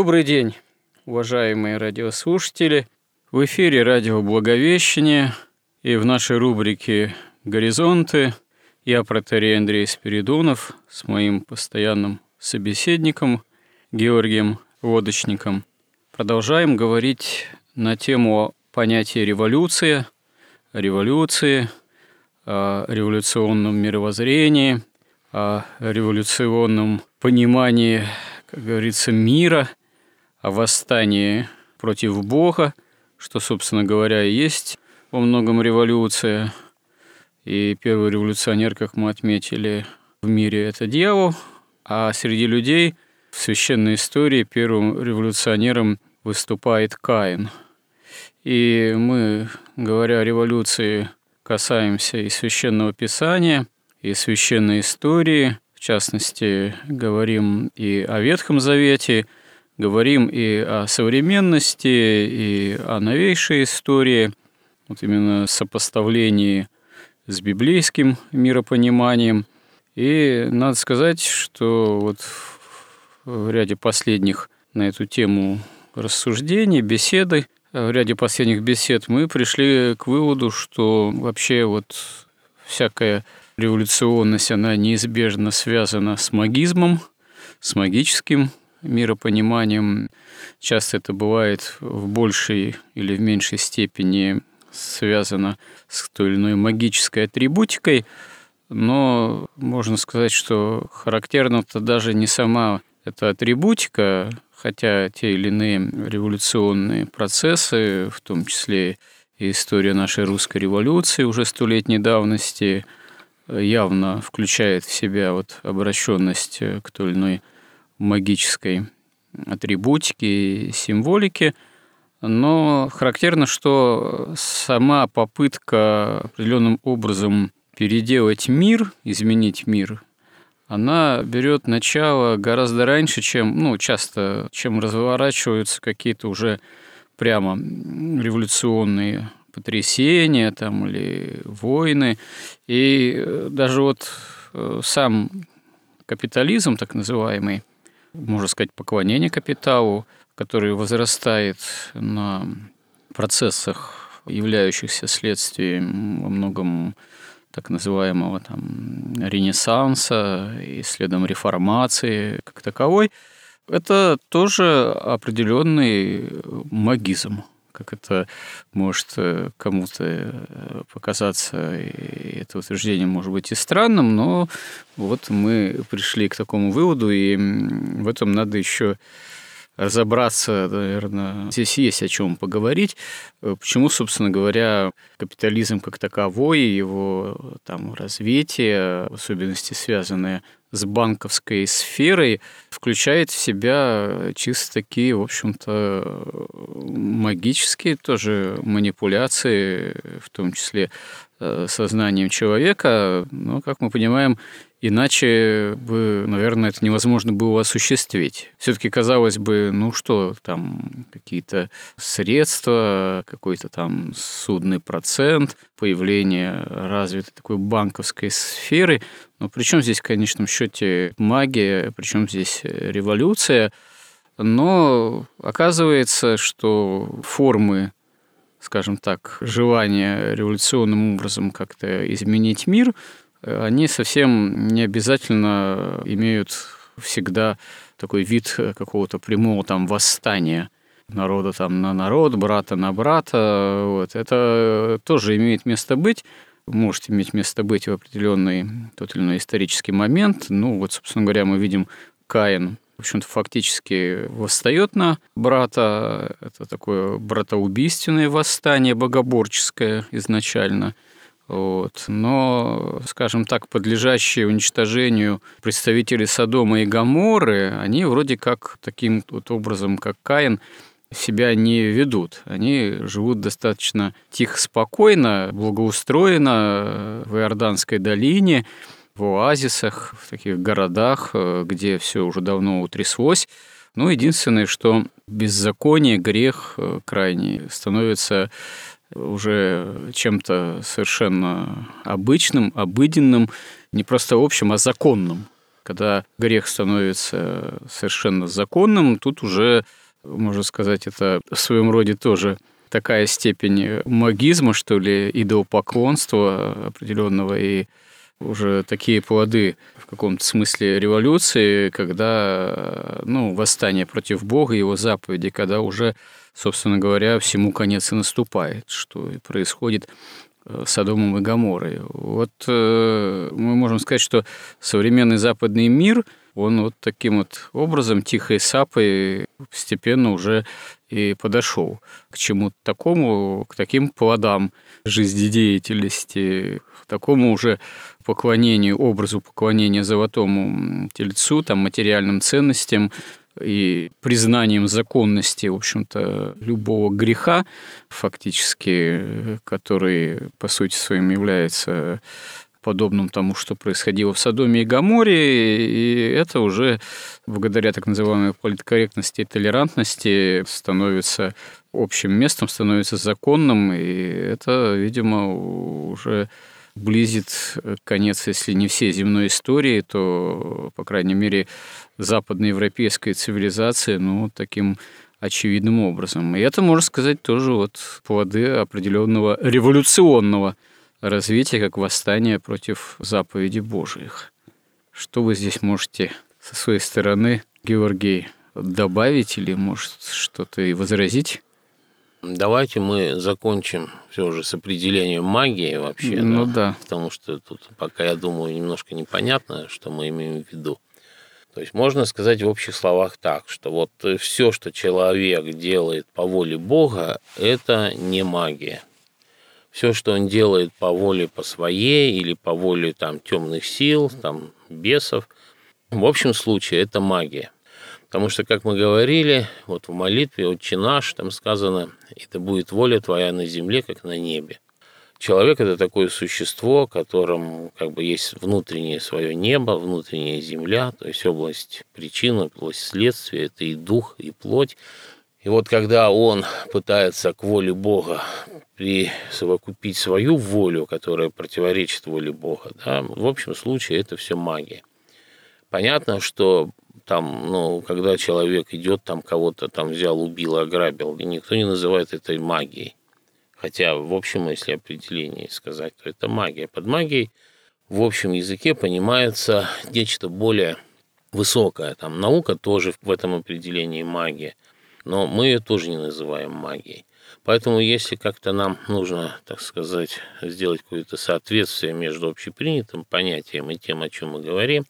Добрый день, уважаемые радиослушатели. В эфире радио «Благовещение» и в нашей рубрике «Горизонты» я, протерей Андрей Спиридонов, с моим постоянным собеседником Георгием Лодочником. Продолжаем говорить на тему понятия революция, революции, о революционном мировоззрении, о революционном понимании, как говорится, мира – о восстании против Бога, что, собственно говоря, и есть во многом революция. И первый революционер, как мы отметили, в мире – это дьявол, а среди людей в священной истории первым революционером выступает Каин. И мы, говоря о революции, касаемся и священного писания, и священной истории, в частности, говорим и о Ветхом Завете – говорим и о современности, и о новейшей истории, вот именно сопоставлении с библейским миропониманием. И надо сказать, что вот в ряде последних на эту тему рассуждений, беседы, в ряде последних бесед мы пришли к выводу, что вообще вот всякая революционность, она неизбежно связана с магизмом, с магическим миропониманием. Часто это бывает в большей или в меньшей степени связано с той или иной магической атрибутикой, но можно сказать, что характерно-то даже не сама эта атрибутика, хотя те или иные революционные процессы, в том числе и история нашей русской революции уже столетней давности, явно включает в себя вот обращенность к той или иной магической атрибутики, символики, но характерно, что сама попытка определенным образом переделать мир, изменить мир, она берет начало гораздо раньше, чем, ну, часто, чем разворачиваются какие-то уже прямо революционные потрясения там, или войны. И даже вот э, сам капитализм, так называемый, можно сказать, поклонение капиталу, который возрастает на процессах, являющихся следствием во многом так называемого там, Ренессанса и следом реформации как таковой, это тоже определенный магизм как это может э, кому-то э, показаться, и это утверждение может быть и странным, но вот мы пришли к такому выводу, и в этом надо еще разобраться, наверное, здесь есть о чем поговорить. Э, почему, собственно говоря, капитализм как таковой, его там развитие, особенности связанное с банковской сферой, включает в себя чисто такие, в общем-то, магические тоже манипуляции, в том числе э, сознанием человека. Но, как мы понимаем, Иначе бы, наверное, это невозможно было осуществить. Все-таки казалось бы, ну что, там какие-то средства, какой-то там судный процент, появление развитой такой банковской сферы. Но при чем здесь, в конечном счете, магия, причем здесь революция? Но оказывается, что формы скажем так, желания революционным образом как-то изменить мир – они совсем не обязательно имеют всегда такой вид какого-то прямого там восстания народа там на народ, брата на брата. Вот. Это тоже имеет место быть, может иметь место быть в определенный тот или иной исторический момент. Ну, вот, собственно говоря, мы видим Каин в общем-то, фактически восстает на брата. Это такое братоубийственное восстание богоборческое изначально. Вот. Но, скажем так, подлежащие уничтожению представители Содома и Гаморы, они вроде как таким вот образом, как Каин, себя не ведут. Они живут достаточно тихо, спокойно, благоустроено в Иорданской долине, в оазисах, в таких городах, э, где все уже давно утряслось. Ну, единственное, что беззаконие, грех э, крайний становится уже чем-то совершенно обычным, обыденным, не просто общим, а законным. Когда грех становится совершенно законным, тут уже можно сказать, это в своем роде тоже такая степень магизма, что ли, идолопоклонства определенного и уже такие плоды в каком-то смысле революции, когда ну, восстание против Бога, его заповеди, когда уже, собственно говоря, всему конец и наступает, что и происходит э, с Содомом и Гаморой. Вот э, мы можем сказать, что современный западный мир – он вот таким вот образом, тихой сапой, постепенно уже и подошел к чему-то такому, к таким плодам жизнедеятельности, к такому уже поклонению, образу поклонения золотому тельцу, там, материальным ценностям и признанием законности, в общем-то, любого греха, фактически, который, по сути своим, является подобным тому, что происходило в Содоме и Гаморе, и это уже благодаря так называемой политкорректности и толерантности становится общим местом, становится законным, и это, видимо, уже близит конец, если не всей земной истории, то, по крайней мере, западноевропейской цивилизации, ну, таким очевидным образом. И это, можно сказать, тоже вот плоды определенного революционного развитие как восстание против заповедей Божьих. Что вы здесь можете со своей стороны, Георгий, добавить или, может, что-то и возразить? Давайте мы закончим все же с определением магии вообще. Ну да. да. Потому что тут пока, я думаю, немножко непонятно, что мы имеем в виду. То есть можно сказать в общих словах так, что вот все, что человек делает по воле Бога, это не магия все, что он делает по воле по своей или по воле там темных сил, там бесов, в общем случае это магия. Потому что, как мы говорили, вот в молитве «Отче наш» там сказано «Это будет воля твоя на земле, как на небе». Человек – это такое существо, котором как бы есть внутреннее свое небо, внутренняя земля, то есть область причины, область следствия, это и дух, и плоть. И вот когда он пытается к воле Бога присовокупить свою волю, которая противоречит воле Бога, да, в общем случае это все магия. Понятно, что там, ну, когда человек идет, там кого-то там взял, убил, ограбил, никто не называет это магией. Хотя, в общем, если определение сказать, то это магия. Под магией в общем языке понимается нечто более высокое. Там наука тоже в этом определении магия – но мы ее тоже не называем магией. Поэтому если как-то нам нужно, так сказать, сделать какое-то соответствие между общепринятым понятием и тем, о чем мы говорим,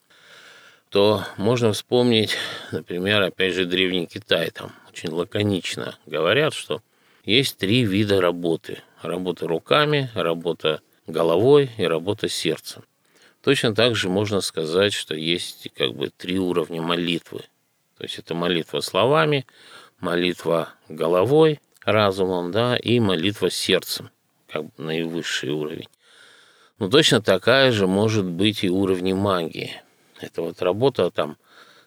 то можно вспомнить, например, опять же, Древний Китай. Там очень лаконично говорят, что есть три вида работы. Работа руками, работа головой и работа сердцем. Точно так же можно сказать, что есть как бы три уровня молитвы. То есть это молитва словами, молитва головой, разумом, да, и молитва сердцем, как бы наивысший уровень. Но точно такая же может быть и уровни магии. Это вот работа там,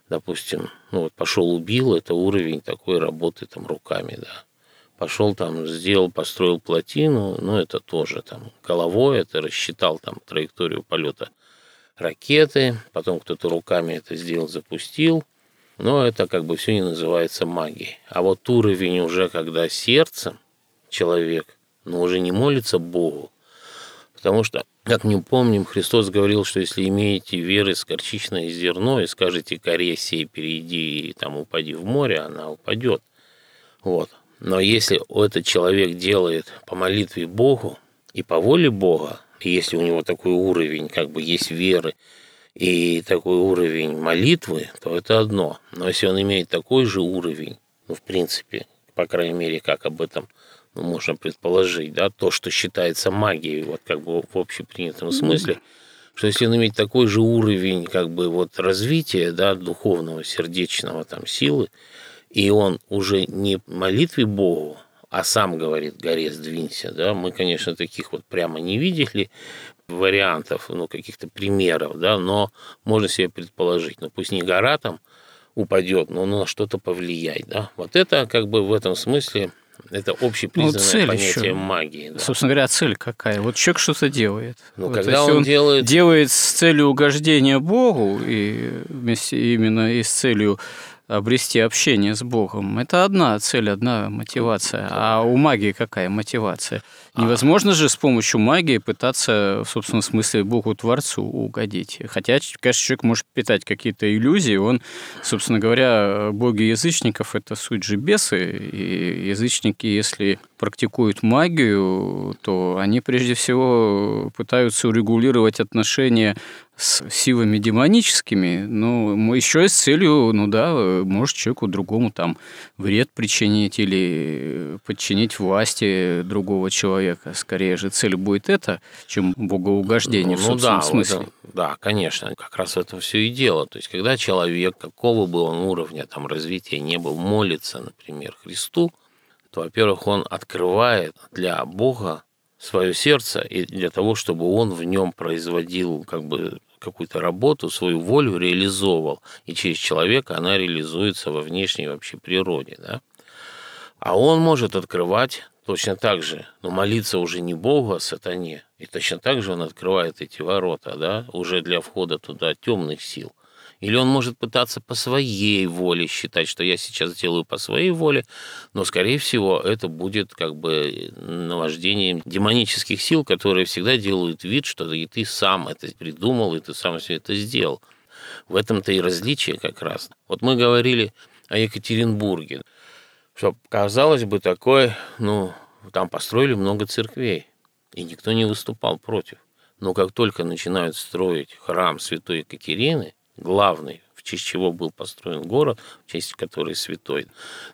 допустим, ну вот пошел убил, это уровень такой работы там руками, да. Пошел там, сделал, построил плотину, ну это тоже там головой, это рассчитал там траекторию полета ракеты, потом кто-то руками это сделал, запустил, но это как бы все не называется магией. А вот уровень уже, когда сердцем человек, но уже не молится Богу, потому что, как мы помним, Христос говорил, что если имеете веры с горчичное зерно и скажете коре сей перейди и там упади в море, она упадет. Вот. Но если этот человек делает по молитве Богу и по воле Бога, если у него такой уровень, как бы есть веры, и такой уровень молитвы, то это одно. Но если он имеет такой же уровень, ну, в принципе, по крайней мере, как об этом ну, можно предположить, да, то, что считается магией, вот как бы в общепринятом смысле, что если он имеет такой же уровень как бы вот развития, да, духовного, сердечного там силы, и он уже не молитве Богу, а сам говорит «горе, сдвинься», да, мы, конечно, таких вот прямо не видели вариантов, ну, каких-то примеров, да, но можно себе предположить, ну, пусть не гора там упадет, но на что-то повлияет, да, вот это как бы в этом смысле это общепризнанное ну, цель понятие еще. магии. Да. Собственно говоря, цель какая? Вот человек что-то делает. Ну, вот, когда он, он делает... делает с целью угождения Богу, и вместе именно и с целью обрести общение с Богом. Это одна цель, одна мотивация. А у магии какая мотивация? Невозможно же с помощью магии пытаться, в собственном смысле, Богу-творцу угодить. Хотя, конечно, человек может питать какие-то иллюзии. Он, собственно говоря, боги язычников – это суть же бесы. И язычники, если практикуют магию, то они прежде всего пытаются урегулировать отношения с силами демоническими, но еще и с целью, ну да, может человеку другому там вред причинить или подчинить власти другого человека. Скорее же цель будет это, чем богоугождение ну, в собственном да, смысле. Это, да, конечно, как раз в этом все и дело. То есть, когда человек, какого бы он уровня там развития не был, молится, например, Христу, то, во-первых, он открывает для Бога свое сердце и для того, чтобы он в нем производил как бы какую-то работу, свою волю реализовывал. И через человека она реализуется во внешней вообще природе. Да? А он может открывать точно так же, но молиться уже не Богу, а сатане. И точно так же он открывает эти ворота, да, уже для входа туда темных сил. Или он может пытаться по своей воле считать, что я сейчас делаю по своей воле, но, скорее всего, это будет как бы наваждением демонических сил, которые всегда делают вид, что и ты сам это придумал, и ты сам все это сделал. В этом-то и различие как раз. Вот мы говорили о Екатеринбурге, что, казалось бы, такое, ну, там построили много церквей, и никто не выступал против. Но как только начинают строить храм Святой Екатерины, главный, в честь чего был построен город, в честь которой святой,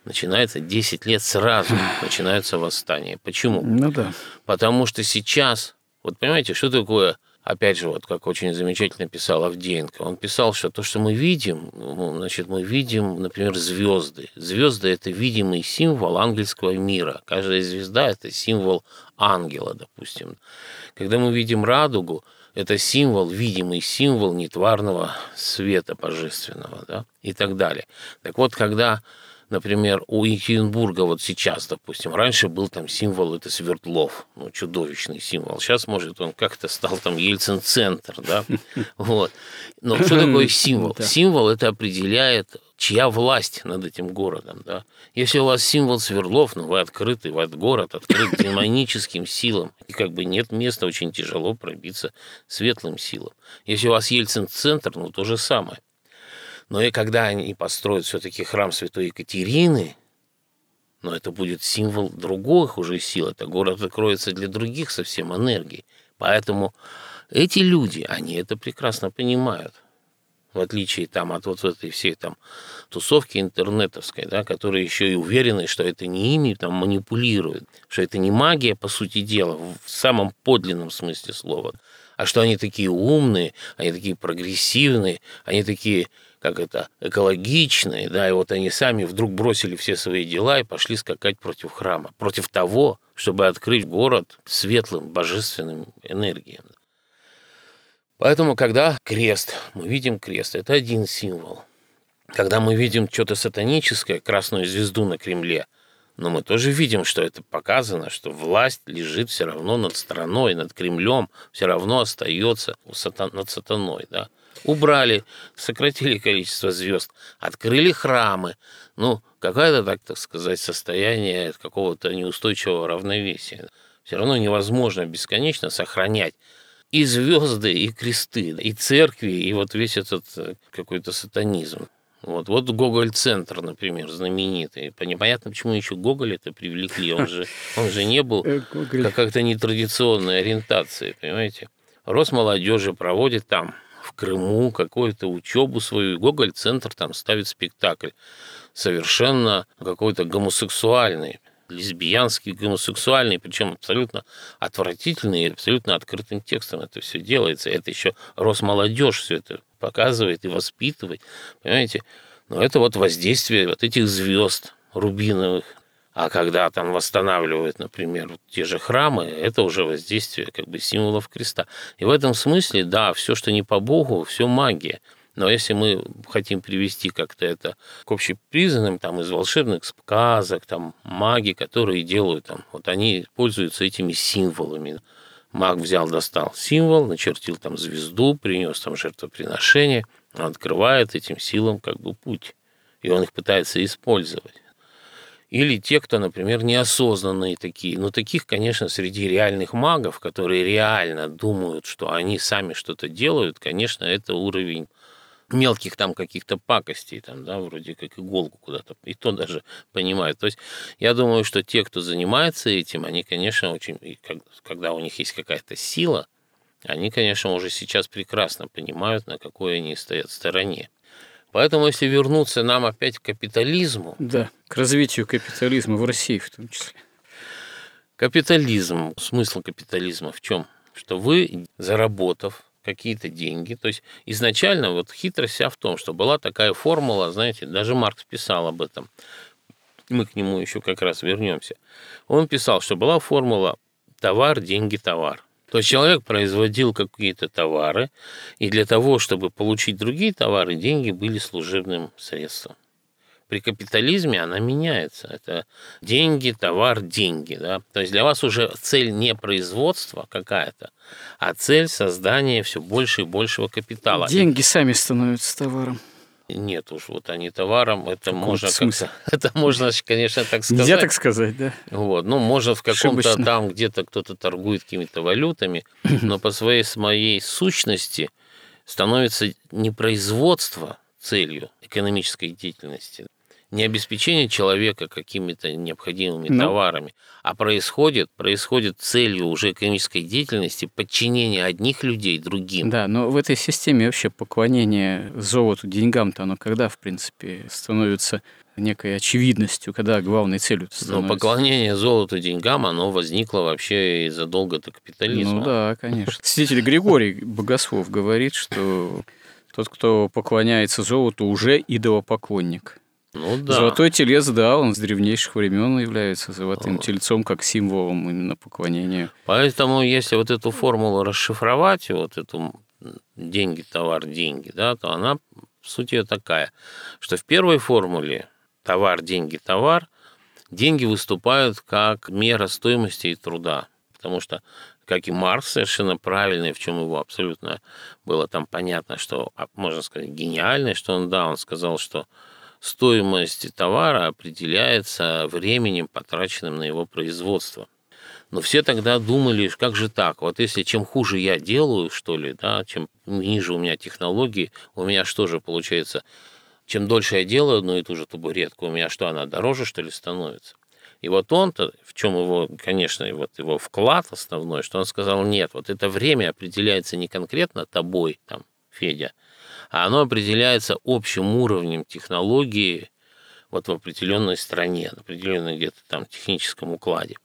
начинается 10 лет сразу, начинаются восстания. Почему? Ну да. Потому что сейчас, вот понимаете, что такое опять же, вот как очень замечательно писал Авдеенко, он писал, что то, что мы видим, ну, значит, мы видим, например, звезды. Звезды – это видимый символ ангельского мира. Каждая звезда – это символ ангела, допустим. Когда мы видим радугу – это символ, видимый символ нетварного света божественного, да, и так далее. Так вот, когда, например, у Екатеринбурга вот сейчас, допустим, раньше был там символ, это Свердлов, ну, чудовищный символ. Сейчас, может, он как-то стал там Ельцин-центр, да, вот. Но что такое символ? Символ это определяет чья власть над этим городом. Да? Если у вас символ Сверлов, ну вы открыты, вы город открыт демоническим силам, и как бы нет места, очень тяжело пробиться светлым силам. Если у вас Ельцин-центр, ну то же самое. Но и когда они построят все-таки храм Святой Екатерины, но это будет символ других уже сил, это город откроется для других совсем энергий. Поэтому эти люди, они это прекрасно понимают в отличие там от вот этой всей там тусовки интернетовской, да, которые еще и уверены, что это не ими там манипулируют, что это не магия, по сути дела, в самом подлинном смысле слова, а что они такие умные, они такие прогрессивные, они такие как это, экологичные, да, и вот они сами вдруг бросили все свои дела и пошли скакать против храма, против того, чтобы открыть город светлым, божественным энергиям. Поэтому, когда крест, мы видим крест, это один символ. Когда мы видим что-то сатаническое, красную звезду на Кремле, но мы тоже видим, что это показано, что власть лежит все равно над страной, над Кремлем, все равно остается над сатаной. Да? Убрали, сократили количество звезд, открыли храмы. Ну, какое-то, так, так сказать, состояние какого-то неустойчивого равновесия. Все равно невозможно бесконечно сохранять и звезды, и кресты, и церкви, и вот весь этот э, какой-то сатанизм. Вот, вот Гоголь-центр, например, знаменитый. Непонятно, почему еще Гоголь это привлекли. Он же, он же не был э, как-то нетрадиционной ориентации, понимаете? Росмолодежи проводит там в Крыму какую-то учебу свою. Гоголь-центр там ставит спектакль совершенно какой-то гомосексуальный лесбиянский, гомосексуальный, причем абсолютно отвратительный абсолютно открытым текстом это все делается. Это еще Росмолодежь все это показывает и воспитывает. Понимаете? Но это вот воздействие вот этих звезд рубиновых. А когда там восстанавливают, например, те же храмы, это уже воздействие как бы символов креста. И в этом смысле, да, все, что не по Богу, все магия. Но если мы хотим привести как-то это к общепризнанным, там, из волшебных сказок, там, маги, которые делают, там, вот они пользуются этими символами. Маг взял, достал символ, начертил там звезду, принес там жертвоприношение, открывает этим силам как бы путь, и он их пытается использовать. Или те, кто, например, неосознанные такие. Но таких, конечно, среди реальных магов, которые реально думают, что они сами что-то делают, конечно, это уровень мелких там каких-то пакостей, там, да, вроде как иголку куда-то, и то даже понимают. То есть я думаю, что те, кто занимается этим, они, конечно, очень, когда у них есть какая-то сила, они, конечно, уже сейчас прекрасно понимают, на какой они стоят стороне. Поэтому, если вернуться нам опять к капитализму... Да, к развитию капитализма в России в том числе. Капитализм, смысл капитализма в чем? Что вы, заработав какие-то деньги. То есть изначально вот хитрость вся в том, что была такая формула, знаете, даже Маркс писал об этом. Мы к нему еще как раз вернемся. Он писал, что была формула товар, деньги, товар. То есть человек производил какие-то товары, и для того, чтобы получить другие товары, деньги были служебным средством. При капитализме она меняется. Это деньги, товар, деньги. Да? То есть для вас уже цель не производства какая-то, а цель создания все больше и большего капитала. Деньги сами становятся товаром. Нет уж, вот они товаром, это можно как это можно, конечно, так сказать. Нельзя так сказать, да. Вот, ну, может, в каком-то там где-то кто-то торгует какими-то валютами, но по своей своей сущности становится не производство целью экономической деятельности, не обеспечение человека какими-то необходимыми ну. товарами, а происходит, происходит целью уже экономической деятельности подчинение одних людей другим. Да, но в этой системе вообще поклонение золоту, деньгам-то оно когда, в принципе, становится некой очевидностью, когда главной целью становится. Но поклонение золоту, деньгам, оно возникло вообще из задолго до капитализма. Ну да, конечно. Святитель Григорий Богослов говорит, что тот, кто поклоняется золоту, уже идолопоклонник. Ну да. Золотой телец, да, он с древнейших времен является золотым вот. тельцом как символом именно поклонения. Поэтому, если вот эту формулу расшифровать, вот эту деньги, товар, деньги, да, то она в сути такая, что в первой формуле товар, деньги, товар, деньги выступают как мера стоимости и труда. Потому что, как и Маркс совершенно правильный, в чем его абсолютно было там понятно, что, а, можно сказать, гениальный, что он, да, он сказал, что стоимость товара определяется временем, потраченным на его производство. Но все тогда думали, как же так, вот если чем хуже я делаю, что ли, да, чем ниже у меня технологии, у меня что же получается, чем дольше я делаю одну и ту же табуретку, у меня что, она дороже, что ли, становится? И вот он-то, в чем его, конечно, вот его вклад основной, что он сказал, нет, вот это время определяется не конкретно тобой, там, Федя, а оно определяется общим уровнем технологии вот в определенной стране, в определенном где-то там техническом укладе.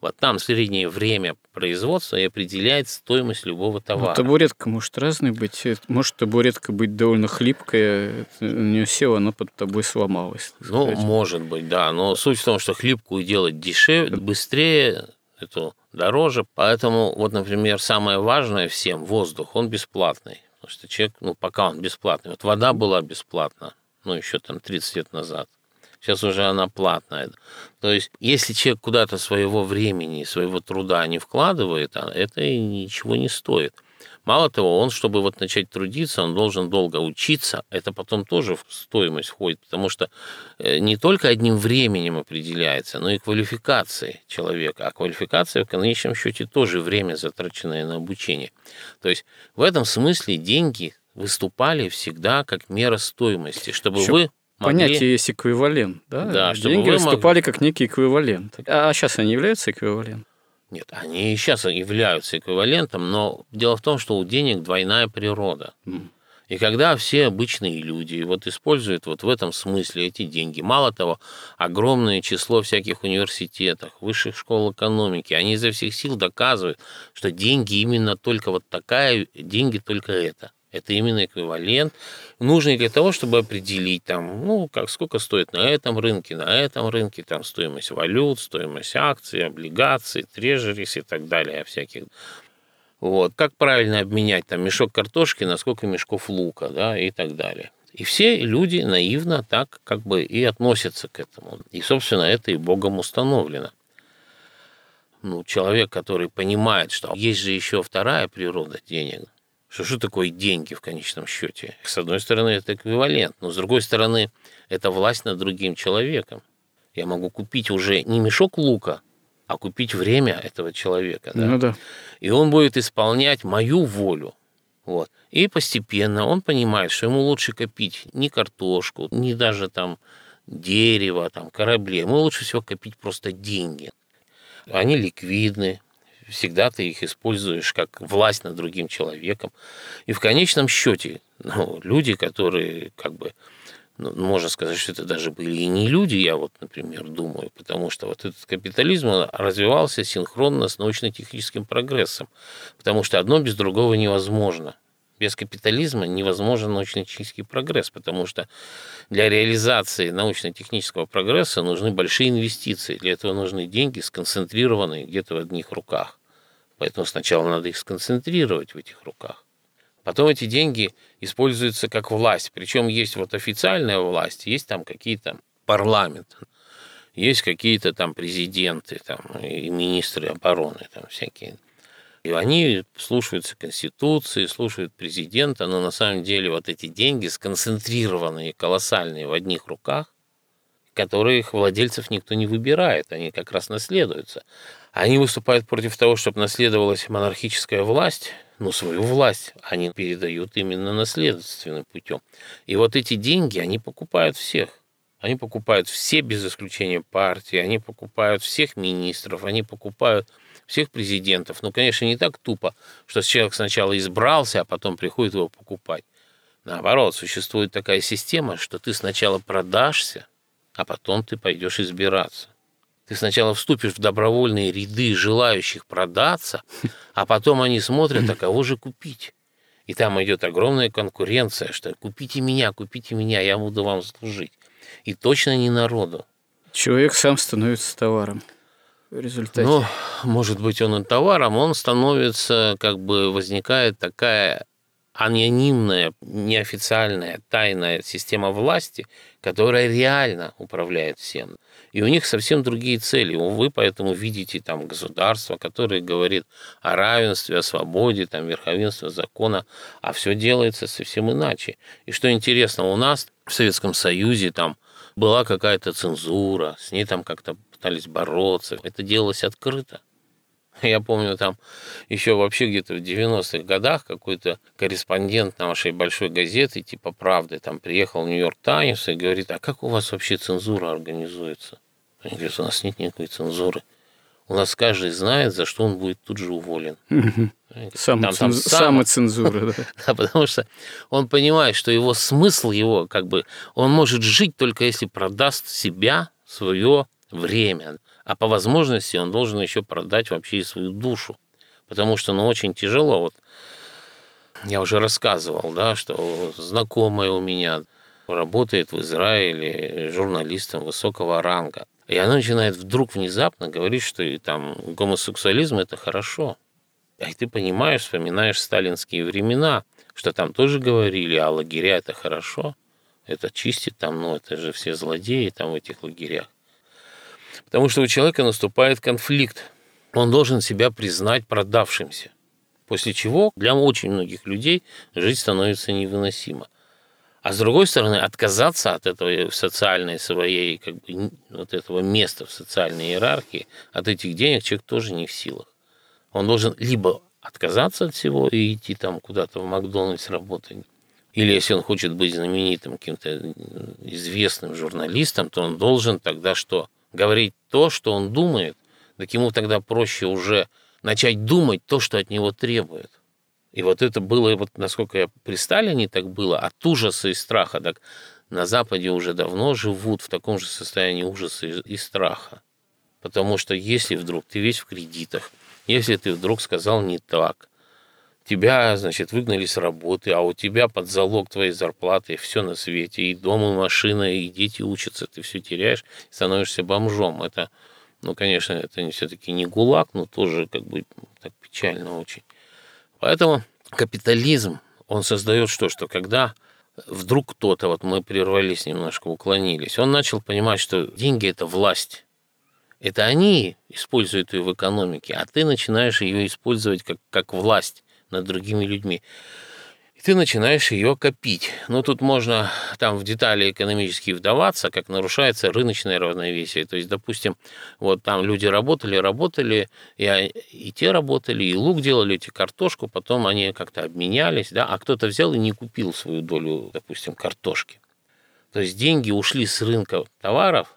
Вот там среднее время производства и определяет стоимость любого товара. Ну, табуретка может разной быть. Может табуретка быть довольно хлипкая, у нее села, она под тобой сломалась. Ну, сказать. может быть, да. Но суть в том, что хлипкую делать дешевле, быстрее, это дороже. Поэтому, вот, например, самое важное всем – воздух, он бесплатный. Потому что человек, ну, пока он бесплатный. Вот вода была бесплатна, ну, еще там 30 лет назад. Сейчас уже она платная. То есть, если человек куда-то своего времени, своего труда не вкладывает, а это ничего не стоит. Мало того, он, чтобы вот начать трудиться, он должен долго учиться. Это потом тоже в стоимость входит, потому что э, не только одним временем определяется, но и квалификацией человека. А квалификация в конечном счете тоже время, затраченное на обучение. То есть в этом смысле деньги выступали всегда как мера стоимости, чтобы Еще вы могли... Понятие есть эквивалент, да? Да, чтобы Деньги выступали могли... как некий эквивалент. А сейчас они являются эквивалентом? Нет, они и сейчас являются эквивалентом, но дело в том, что у денег двойная природа. И когда все обычные люди вот используют вот в этом смысле эти деньги, мало того, огромное число всяких университетов, высших школ экономики, они изо всех сил доказывают, что деньги именно только вот такая, деньги только это. Это именно эквивалент, нужный для того, чтобы определить, там, ну, как, сколько стоит на этом рынке, на этом рынке, там, стоимость валют, стоимость акций, облигаций, трежерис и так далее, всяких вот. Как правильно обменять там мешок картошки на сколько мешков лука, да, и так далее. И все люди наивно так как бы и относятся к этому. И, собственно, это и Богом установлено. Ну, человек, который понимает, что есть же еще вторая природа денег, что что такое деньги в конечном счете? С одной стороны, это эквивалент, но с другой стороны, это власть над другим человеком. Я могу купить уже не мешок лука, а купить время этого человека. Да? Ну да. И он будет исполнять мою волю. Вот. И постепенно он понимает, что ему лучше копить не картошку, не даже там дерево, там корабли. Ему лучше всего копить просто деньги. Они ликвидны, всегда ты их используешь как власть над другим человеком. И в конечном счете ну, люди, которые как бы ну, можно сказать, что это даже были и не люди, я вот, например, думаю, потому что вот этот капитализм развивался синхронно с научно-техническим прогрессом, потому что одно без другого невозможно. Без капитализма невозможен научно-технический прогресс, потому что для реализации научно-технического прогресса нужны большие инвестиции. Для этого нужны деньги, сконцентрированные где-то в одних руках. Поэтому сначала надо их сконцентрировать в этих руках. Потом эти деньги используются как власть. Причем есть вот официальная власть, есть там какие-то парламент, есть какие-то там президенты там, и министры обороны там всякие. И они слушаются Конституции, слушают президента, но на самом деле вот эти деньги сконцентрированные, колоссальные в одних руках, которых владельцев никто не выбирает, они как раз наследуются. Они выступают против того, чтобы наследовалась монархическая власть, но свою власть они передают именно наследственным путем. И вот эти деньги, они покупают всех. Они покупают все без исключения партии, они покупают всех министров, они покупают всех президентов. Ну, конечно, не так тупо, что человек сначала избрался, а потом приходит его покупать. Наоборот, существует такая система, что ты сначала продашься, а потом ты пойдешь избираться. Ты сначала вступишь в добровольные ряды желающих продаться, а потом они смотрят, а кого же купить. И там идет огромная конкуренция, что купите меня, купите меня, я буду вам служить. И точно не народу. Человек сам становится товаром в результате. Ну, может быть, он и товаром, он становится, как бы возникает такая анонимная, неофициальная, тайная система власти, которая реально управляет всем. И у них совсем другие цели. Вы поэтому видите там государство, которое говорит о равенстве, о свободе, там, верховенстве закона, а все делается совсем иначе. И что интересно, у нас в Советском Союзе там была какая-то цензура, с ней там как-то пытались бороться. Это делалось открыто. Я помню, там еще вообще где-то в 90-х годах какой-то корреспондент нашей большой газеты, типа «Правды», там приехал в «Нью-Йорк Таймс» и говорит, а как у вас вообще цензура организуется? Они говорят, у нас нет никакой цензуры. У нас каждый знает, за что он будет тут же уволен. Самоцензура, да. да. Потому что он понимает, что его смысл его, как бы, он может жить только если продаст себя, свое время. А по возможности он должен еще продать вообще и свою душу. Потому что, ну, очень тяжело. Вот я уже рассказывал, да, что знакомая у меня работает в Израиле журналистом высокого ранга. И она начинает вдруг внезапно говорить, что и там гомосексуализм это хорошо. И ты понимаешь, вспоминаешь сталинские времена, что там тоже говорили, а лагеря это хорошо, это чистит там, ну это же все злодеи там в этих лагерях. Потому что у человека наступает конфликт. Он должен себя признать продавшимся. После чего для очень многих людей жизнь становится невыносима. А с другой стороны, отказаться от этого социальной своей, как бы, вот этого места в социальной иерархии, от этих денег человек тоже не в силах. Он должен либо отказаться от всего и идти там куда-то в Макдональдс работать, или если он хочет быть знаменитым каким-то известным журналистом, то он должен тогда что? Говорить то, что он думает, так ему тогда проще уже начать думать то, что от него требует. И вот это было, вот насколько я при Сталине так было, от ужаса и страха. Так на Западе уже давно живут в таком же состоянии ужаса и страха. Потому что если вдруг ты весь в кредитах, если ты вдруг сказал не так, тебя, значит, выгнали с работы, а у тебя под залог твоей зарплаты все на свете, и дом, и машина, и дети учатся, ты все теряешь, становишься бомжом. Это, ну, конечно, это все-таки не гулаг, но тоже как бы так печально очень. Поэтому капитализм, он создает что? Что когда вдруг кто-то, вот мы прервались немножко, уклонились, он начал понимать, что деньги – это власть. Это они используют ее в экономике, а ты начинаешь ее использовать как, как власть над другими людьми. И ты начинаешь ее копить. Но тут можно там в детали экономически вдаваться, как нарушается рыночное равновесие. То есть, допустим, вот там люди работали, работали, и, и те работали, и лук делали, эти картошку, потом они как-то обменялись, да, а кто-то взял и не купил свою долю, допустим, картошки. То есть деньги ушли с рынка товаров,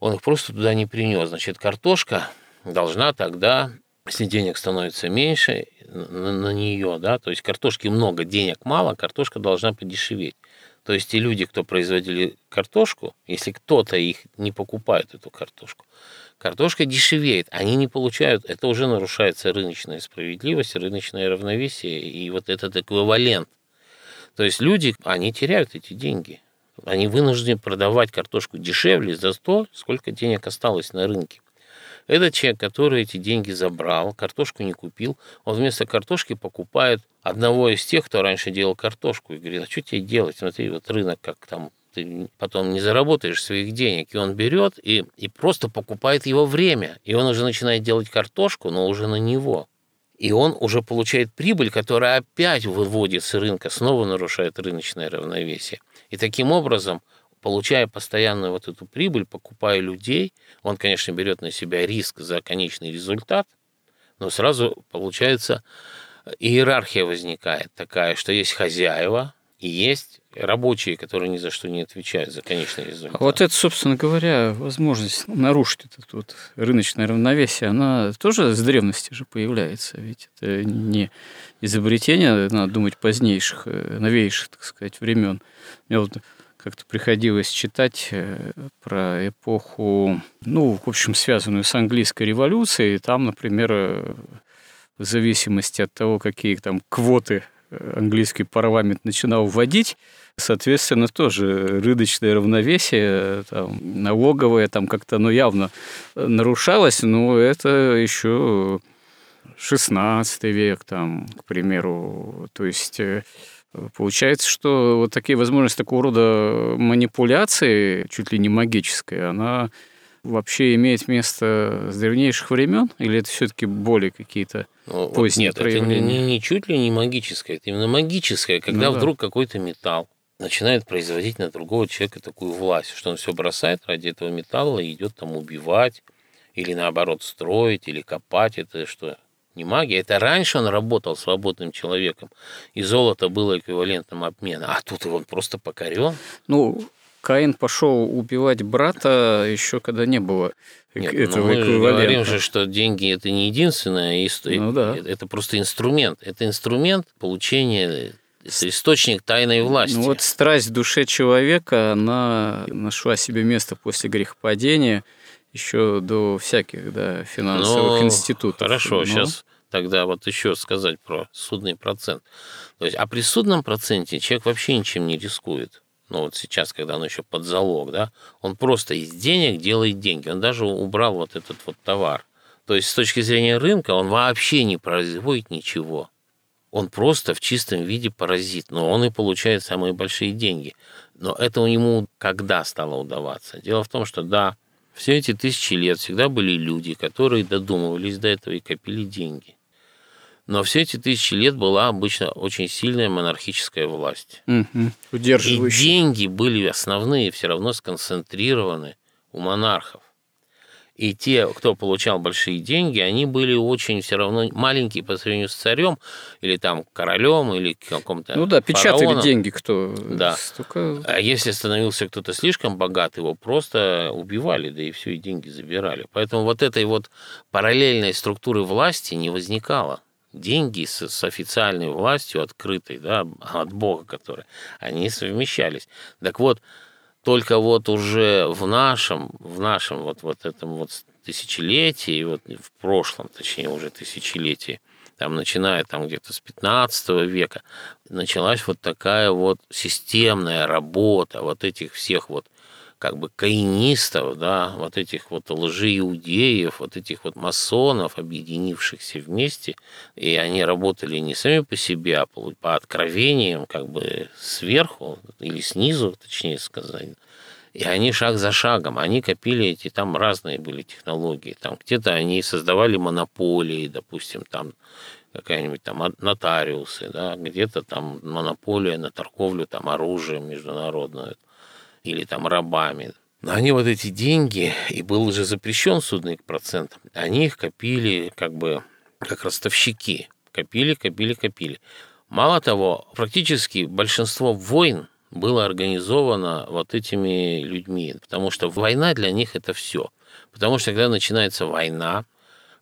он их просто туда не принес. Значит, картошка должна тогда, если денег становится меньше, на, на нее, да, то есть картошки много, денег мало, картошка должна подешеветь. То есть те люди, кто производили картошку, если кто-то их не покупает, эту картошку, картошка дешевеет, они не получают, это уже нарушается рыночная справедливость, рыночное равновесие и вот этот эквивалент. То есть люди, они теряют эти деньги. Они вынуждены продавать картошку дешевле за то, сколько денег осталось на рынке. Этот человек, который эти деньги забрал, картошку не купил, он вместо картошки покупает одного из тех, кто раньше делал картошку, и говорит, а что тебе делать? Смотри, вот рынок как там ты потом не заработаешь своих денег. И он берет и, и просто покупает его время. И он уже начинает делать картошку, но уже на него. И он уже получает прибыль, которая опять выводит с рынка, снова нарушает рыночное равновесие. И таким образом получая постоянную вот эту прибыль, покупая людей, он, конечно, берет на себя риск за конечный результат, но сразу получается иерархия возникает такая, что есть хозяева и есть рабочие, которые ни за что не отвечают за конечный результат. Вот это, собственно говоря, возможность нарушить это вот рыночное равновесие, она тоже с древности же появляется. Ведь это не изобретение, надо думать, позднейших, э, новейших, так сказать, времен. Мне вот как-то приходилось читать э, про эпоху, ну, в общем, связанную с английской революцией. Там, например, э, в зависимости от того, какие там квоты э, английский парламент начинал вводить, соответственно, тоже рыночное равновесие, там, налоговое, там как-то оно явно нарушалось, но это еще 16 век, там, к примеру, то есть Получается, что вот такие возможности такого рода манипуляции, чуть ли не магической, она вообще имеет место с древнейших времен, или это все-таки более какие-то ну, поздние Нет, это не, не, не чуть ли не магическое, это именно магическое, когда ну, вдруг да. какой-то металл начинает производить на другого человека такую власть, что он все бросает ради этого металла и идет там убивать, или наоборот строить, или копать. Это что? Не магия. Это раньше он работал свободным человеком, и золото было эквивалентом обмена, а тут он просто покорен. Ну, Каин пошел убивать брата еще когда не было Нет, ну этого мы эквивалента. говорим же, что деньги это не единственное, ну, да. это просто инструмент. Это инструмент получения это источник тайной власти. Ну вот страсть в душе человека, она нашла себе место после грехопадения – еще до всяких да, финансовых ну, институтов. Хорошо, Но... сейчас тогда вот еще сказать про судный процент. То есть, а при судном проценте человек вообще ничем не рискует. Ну вот сейчас, когда он еще под залог, да, он просто из денег делает деньги. Он даже убрал вот этот вот товар. То есть с точки зрения рынка он вообще не производит ничего. Он просто в чистом виде паразит, но он и получает самые большие деньги. Но это ему когда стало удаваться? Дело в том, что да, все эти тысячи лет всегда были люди, которые додумывались до этого и копили деньги. Но все эти тысячи лет была обычно очень сильная монархическая власть. Угу. И деньги были основные все равно сконцентрированы у монархов. И те, кто получал большие деньги, они были очень все равно маленькие по сравнению с царем или там королем или каком-то. Ну да, печатали фараоном. деньги кто. Да. Столько... А если становился кто-то слишком богат, его просто убивали, да и все, и деньги забирали. Поэтому вот этой вот параллельной структуры власти не возникало деньги с, с официальной властью, открытой, да, от Бога, которая, они совмещались. Так вот, только вот уже в нашем, в нашем вот, вот этом вот тысячелетии, вот в прошлом, точнее, уже тысячелетии, там, начиная там где-то с 15 века, началась вот такая вот системная работа вот этих всех вот как бы каинистов, да, вот этих вот лжеиудеев, вот этих вот масонов, объединившихся вместе, и они работали не сами по себе, а по откровениям, как бы сверху или снизу, точнее сказать. И они шаг за шагом, они копили эти, там разные были технологии, там где-то они создавали монополии, допустим, там какая-нибудь там нотариусы, да, где-то там монополия на торговлю там оружием международную или там рабами. Но они вот эти деньги, и был же запрещен судный процент, они их копили как бы как ростовщики. Копили, копили, копили. Мало того, практически большинство войн было организовано вот этими людьми, потому что война для них это все. Потому что когда начинается война,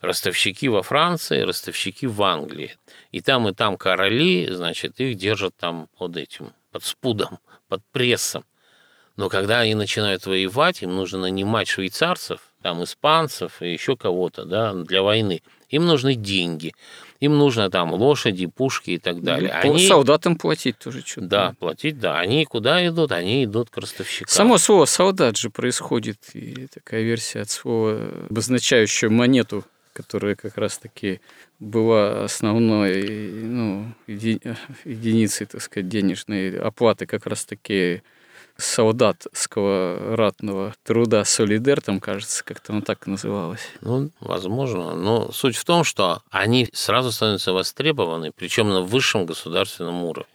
ростовщики во Франции, ростовщики в Англии. И там, и там короли, значит, их держат там под этим, под спудом, под прессом. Но когда они начинают воевать, им нужно нанимать швейцарцев, там, испанцев и еще кого-то да, для войны. Им нужны деньги. Им нужно там лошади, пушки и так далее. Ну, они... Солдатам платить тоже что-то. Да, платить, да. Они куда идут? Они идут к ростовщикам. Само слово «солдат» же происходит, и такая версия от слова, обозначающего монету, которая как раз-таки была основной ну, еди... единицей, так сказать, денежной оплаты как раз-таки солдатского ратного труда «Солидер», там, кажется, как-то оно так называлось. Ну, возможно. Но суть в том, что они сразу становятся востребованы, причем на высшем государственном уровне.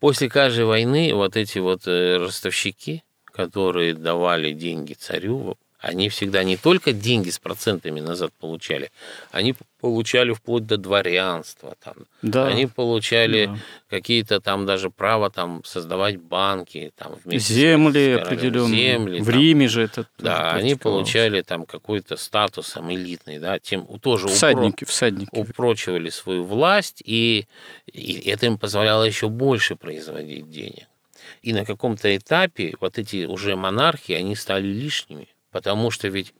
После каждой войны вот эти вот э, ростовщики, которые давали деньги царю, они всегда не только деньги с процентами назад получали, они получали вплоть до дворянства. Там. Да. Они получали да. какие-то там даже право там создавать банки. Там, земли определенные. Земли, в там. Риме же это Да, они получали там какой-то статус там, элитный. Да, тем тоже всадники, упро... всадники. упрочивали свою власть, и, и это им позволяло еще больше производить денег. И на каком-то этапе вот эти уже монархии, они стали лишними. Потому что ведь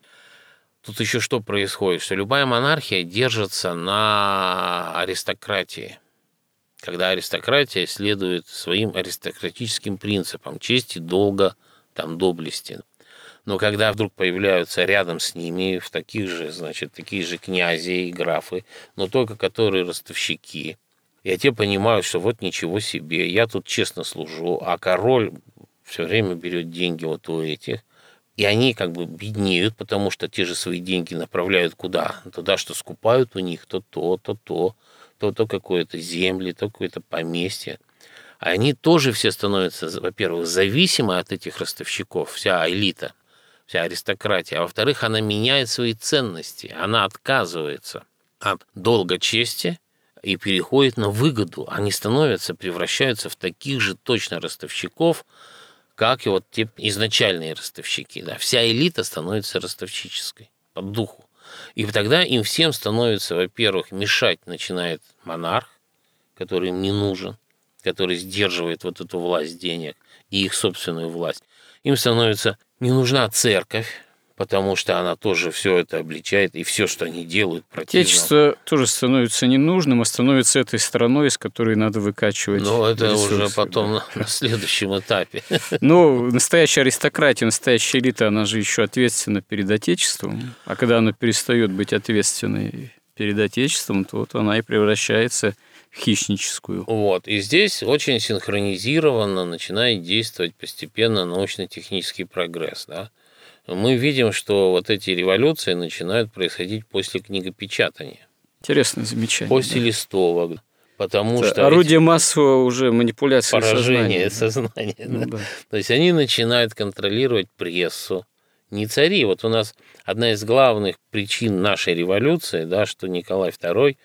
тут еще что происходит, что любая монархия держится на аристократии. Когда аристократия следует своим аристократическим принципам чести, долга, там, доблести. Но когда вдруг появляются рядом с ними в таких же, значит, такие же князи и графы, но только которые ростовщики, и те понимают, что вот ничего себе, я тут честно служу, а король все время берет деньги вот у этих, и они как бы беднеют, потому что те же свои деньги направляют куда? Туда, что скупают у них то то, то то, то то какое-то земли, то какое-то поместье. Они тоже все становятся, во-первых, зависимы от этих ростовщиков, вся элита, вся аристократия. А во-вторых, она меняет свои ценности, она отказывается от долга чести и переходит на выгоду. Они становятся, превращаются в таких же точно ростовщиков, как и вот те изначальные ростовщики. Да. Вся элита становится ростовщической по духу. И тогда им всем становится, во-первых, мешать начинает монарх, который им не нужен, который сдерживает вот эту власть денег и их собственную власть. Им становится не нужна церковь, потому что она тоже все это обличает, и все, что они делают, противно. Отечество тоже становится ненужным, а становится этой страной, из которой надо выкачивать Но это ресурсы, уже потом да. на следующем этапе. Ну, настоящая аристократия, настоящая элита, она же еще ответственна перед Отечеством, а когда она перестает быть ответственной перед Отечеством, то вот она и превращается в хищническую. Вот. И здесь очень синхронизированно начинает действовать постепенно научно-технический прогресс. Да? Мы видим, что вот эти революции начинают происходить после книгопечатания. Интересное замечание. После да. листовок. Потому Это что орудие массового уже манипуляции поражение сознания. сознания ну, да. Да. То есть они начинают контролировать прессу. Не цари. Вот у нас одна из главных причин нашей революции, да, что Николай II,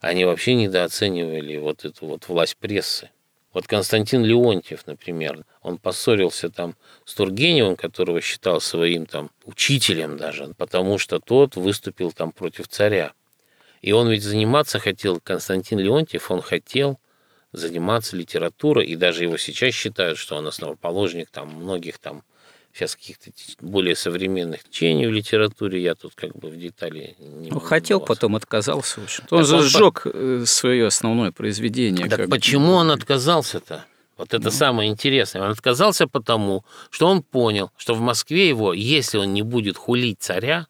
они вообще недооценивали вот эту вот власть прессы. Вот Константин Леонтьев, например, он поссорился там с Тургеневым, которого считал своим там учителем даже, потому что тот выступил там против царя. И он ведь заниматься хотел, Константин Леонтьев, он хотел заниматься литературой, и даже его сейчас считают, что он основоположник там многих там сейчас каких-то более современных течений в литературе, я тут как бы в детали не ну, Хотел, потом отказался. В общем. Он же он сжег э, свое основное произведение. Так почему он отказался-то? Вот это ну. самое интересное. Он отказался потому, что он понял, что в Москве его, если он не будет хулить царя,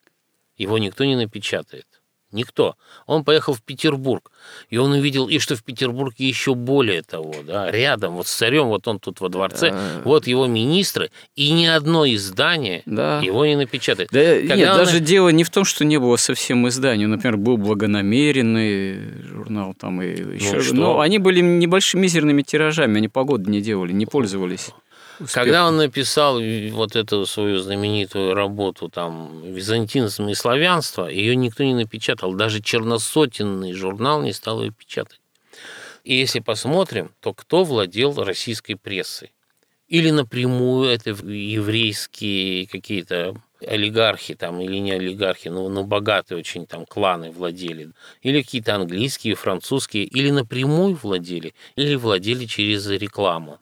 его никто не напечатает. Никто. Он поехал в Петербург, и он увидел, и что в Петербурге еще более того, да, рядом, вот с царем, вот он тут во дворце, да. вот его министры, и ни одно издание да. его не напечатает. Да, Когда нет, он... даже дело не в том, что не было совсем изданий. Например, был благонамеренный журнал там и еще. Ну, Но они были небольшими мизерными тиражами, они погоды не делали, не пользовались. Успех. Когда он написал вот эту свою знаменитую работу там «Византинизм и славянство», ее никто не напечатал, даже черносотенный журнал не стал ее печатать. И если посмотрим, то кто владел российской прессой? Или напрямую это еврейские какие-то олигархи там, или не олигархи, но, но богатые очень там кланы владели, или какие-то английские, французские, или напрямую владели, или владели через рекламу.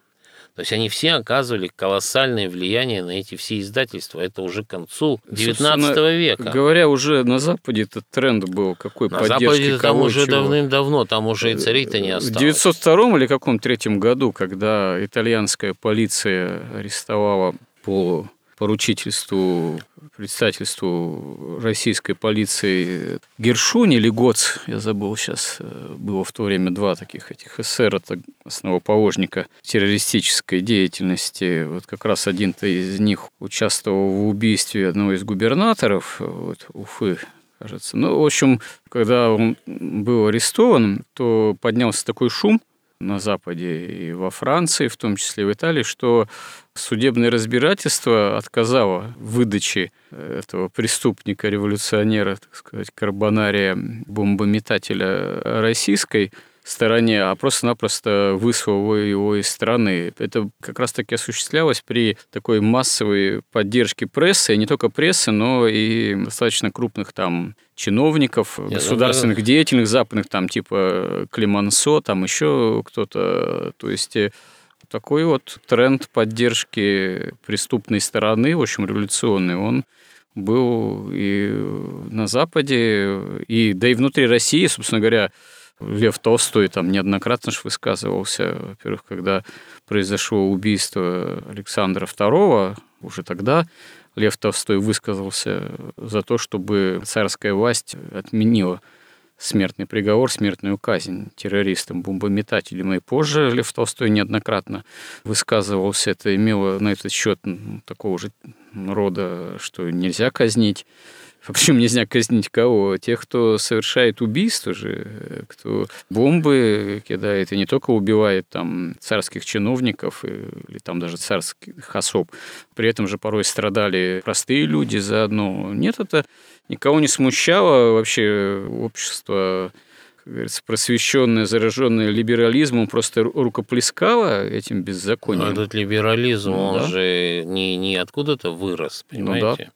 То есть они все оказывали колоссальное влияние на эти все издательства. Это уже к концу XIX века. Говоря уже на Западе этот тренд был какой на Западе там уже давным-давно, там уже и царей-то не осталось. В 902 или каком третьем году, когда итальянская полиция арестовала по поручительству, представительству российской полиции Гершуни или Гоц, я забыл сейчас, э, было в то время два таких этих эсера, основоположника террористической деятельности. Вот как раз один-то из них участвовал в убийстве одного из губернаторов вот, Уфы, кажется. Ну, в общем, когда он был арестован, то поднялся такой шум – на Западе и во Франции, в том числе в Италии, что судебное разбирательство отказало в выдаче этого преступника-революционера, так сказать, карбонария, бомбометателя российской – стороне, а просто-напросто выслал его из страны. Это как раз-таки осуществлялось при такой массовой поддержке прессы, и не только прессы, но и достаточно крупных там чиновников, Я государственных знаю. деятельных западных, там типа Климансо, там еще кто-то. То есть э, такой вот тренд поддержки преступной стороны, в общем, революционный, он был и на Западе, и да и внутри России, собственно говоря, Лев Толстой там неоднократно же высказывался, во-первых, когда произошло убийство Александра II, уже тогда Лев Толстой высказался за то, чтобы царская власть отменила смертный приговор, смертную казнь террористам, бомбометателям. И позже Лев Толстой неоднократно высказывался. Это имело на этот счет такого же рода, что нельзя казнить причем нельзя казнить кого? Тех, кто совершает убийство же, кто бомбы кидает и не только убивает там царских чиновников или там даже царских особ. При этом же порой страдали простые люди заодно. Нет, это никого не смущало. Вообще общество как говорится, просвещенное, зараженное либерализмом, просто рукоплескало этим беззаконием. Но этот либерализм, ну, он да? же не, не откуда-то вырос, понимаете? Ну, да.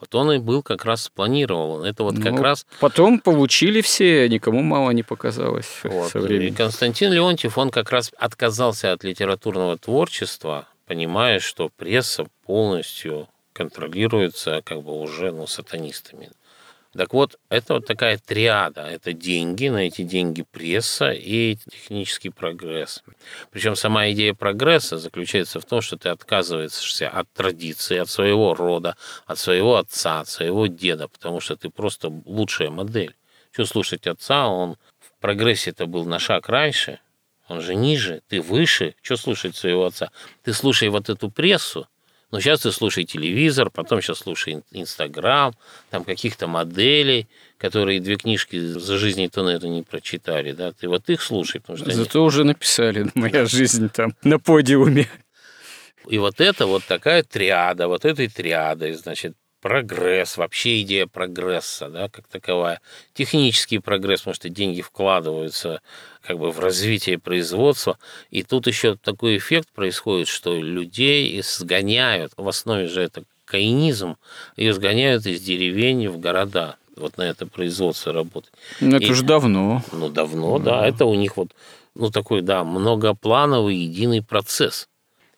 Вот он и был как раз спланирован. Это вот ну, как раз... Потом получили все, никому мало не показалось вот. со временем. И Константин Леонтьев, он как раз отказался от литературного творчества, понимая, что пресса полностью контролируется как бы уже ну, сатанистами. Так вот, это вот такая триада. Это деньги, на эти деньги пресса и технический прогресс. Причем сама идея прогресса заключается в том, что ты отказываешься от традиции, от своего рода, от своего отца, от своего деда, потому что ты просто лучшая модель. Что слушать отца, он в прогрессе это был на шаг раньше, он же ниже, ты выше, что слушать своего отца? Ты слушай вот эту прессу, но сейчас ты слушай телевизор, потом сейчас слушай Инстаграм, там каких-то моделей, которые две книжки за жизнь то на это не прочитали, да, ты вот их слушай, потому что Зато они... уже написали «Моя жизнь» там на подиуме. И вот это вот такая триада, вот этой триадой, значит, прогресс, вообще идея прогресса, да, как таковая. Технический прогресс, потому что деньги вкладываются как бы в развитие производства. И тут еще такой эффект происходит, что людей сгоняют, в основе же это каинизм, ее сгоняют из деревень в города. вот на это производство работать. Ну, это и, уже давно. Ну, давно, да. да. Это у них вот, ну, такой, да, многоплановый единый процесс.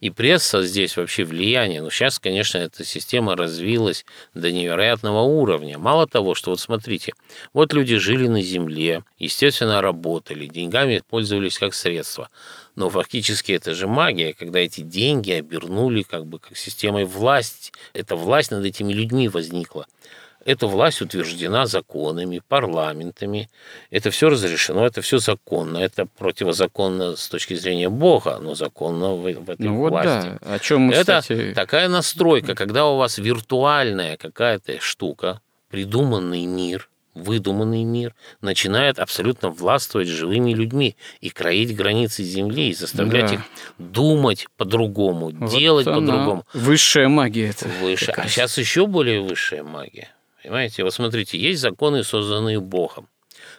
И пресса здесь вообще влияние. Но сейчас, конечно, эта система развилась до невероятного уровня. Мало того, что вот смотрите, вот люди жили на земле, естественно, работали, деньгами пользовались как средство. Но фактически это же магия, когда эти деньги обернули как бы как системой власти. Эта власть над этими людьми возникла. Эта власть утверждена законами, парламентами. Это все разрешено, это все законно. Это противозаконно с точки зрения Бога, но законно в, в этой ну, власти. Вот да. О чем мы, это кстати... такая настройка, когда у вас виртуальная какая-то штука, придуманный мир, выдуманный мир начинает абсолютно властвовать живыми людьми и кроить границы Земли, и заставлять да. их думать по-другому, вот делать по-другому. Высшая магия это. Выше. А сейчас еще более высшая магия. Понимаете, вот смотрите, есть законы, созданные Богом.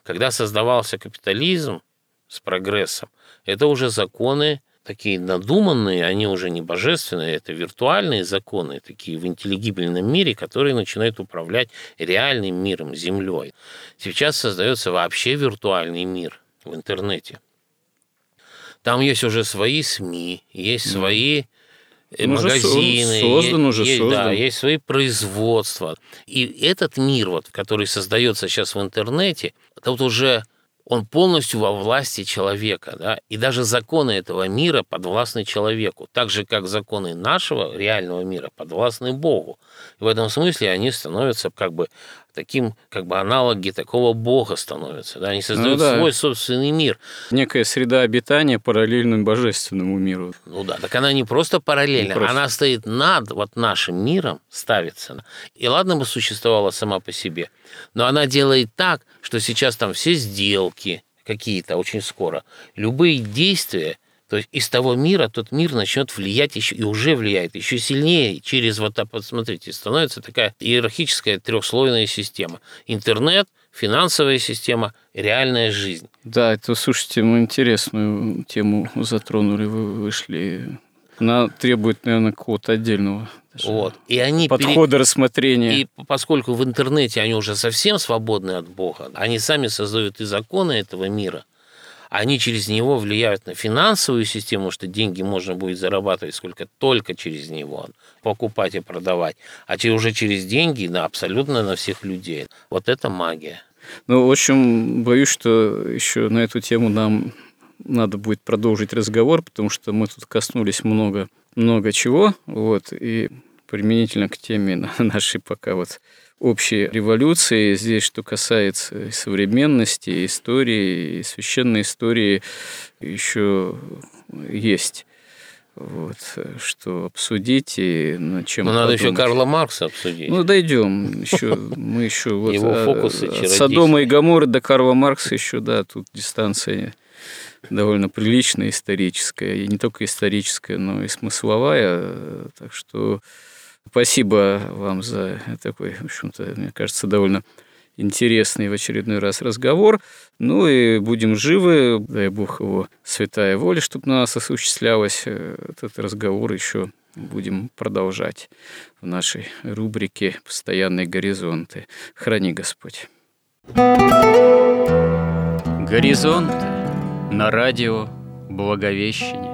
Когда создавался капитализм с прогрессом, это уже законы такие надуманные, они уже не божественные, это виртуальные законы, такие в интеллигибельном мире, которые начинают управлять реальным миром, землей. Сейчас создается вообще виртуальный мир в интернете. Там есть уже свои СМИ, есть свои ну, магазины, создан, уже есть, создан. Да, есть свои производства. И этот мир, вот, который создается сейчас в интернете, тут уже он полностью во власти человека, да, и даже законы этого мира подвластны человеку, так же, как законы нашего реального мира подвластны Богу. И в этом смысле они становятся как бы таким, как бы аналоги такого Бога становятся, да, они ну создают ну, да. свой собственный мир. Некая среда обитания параллельным божественному миру. Ну да, так она не просто параллельна, не просто. она стоит над вот нашим миром, ставится. И ладно бы существовала сама по себе, но она делает так, что сейчас там все сделки какие-то очень скоро, любые действия то есть из того мира тот мир начнет влиять еще и уже влияет еще сильнее через вот так вот смотрите становится такая иерархическая трехслойная система интернет финансовая система реальная жизнь да это слушайте мы интересную тему затронули вы вышли она требует наверное какого-то отдельного вот. И они подхода пере... рассмотрения. И поскольку в интернете они уже совсем свободны от Бога, они сами создают и законы этого мира, они через него влияют на финансовую систему, что деньги можно будет зарабатывать сколько только через него, покупать и продавать, а уже через деньги на абсолютно на всех людей. Вот это магия. Ну, в общем, боюсь, что еще на эту тему нам надо будет продолжить разговор, потому что мы тут коснулись много, много чего, вот, и применительно к теме нашей пока вот общей революции. Здесь, что касается современности, истории, священной истории, еще есть вот, что обсудить и над чем. Но надо еще Карла Маркса обсудить. Ну, дойдем. Еще, мы еще вот Его фокусы от Содома и Гаморы до Карла Маркса еще, да, тут дистанция довольно приличная историческая, и не только историческая, но и смысловая. Так что Спасибо вам за такой, в общем-то, мне кажется, довольно интересный в очередной раз разговор. Ну и будем живы, дай Бог его святая воля, чтобы на нас осуществлялось. Этот разговор еще будем продолжать в нашей рубрике «Постоянные горизонты». Храни Господь. Горизонты на радио Благовещение.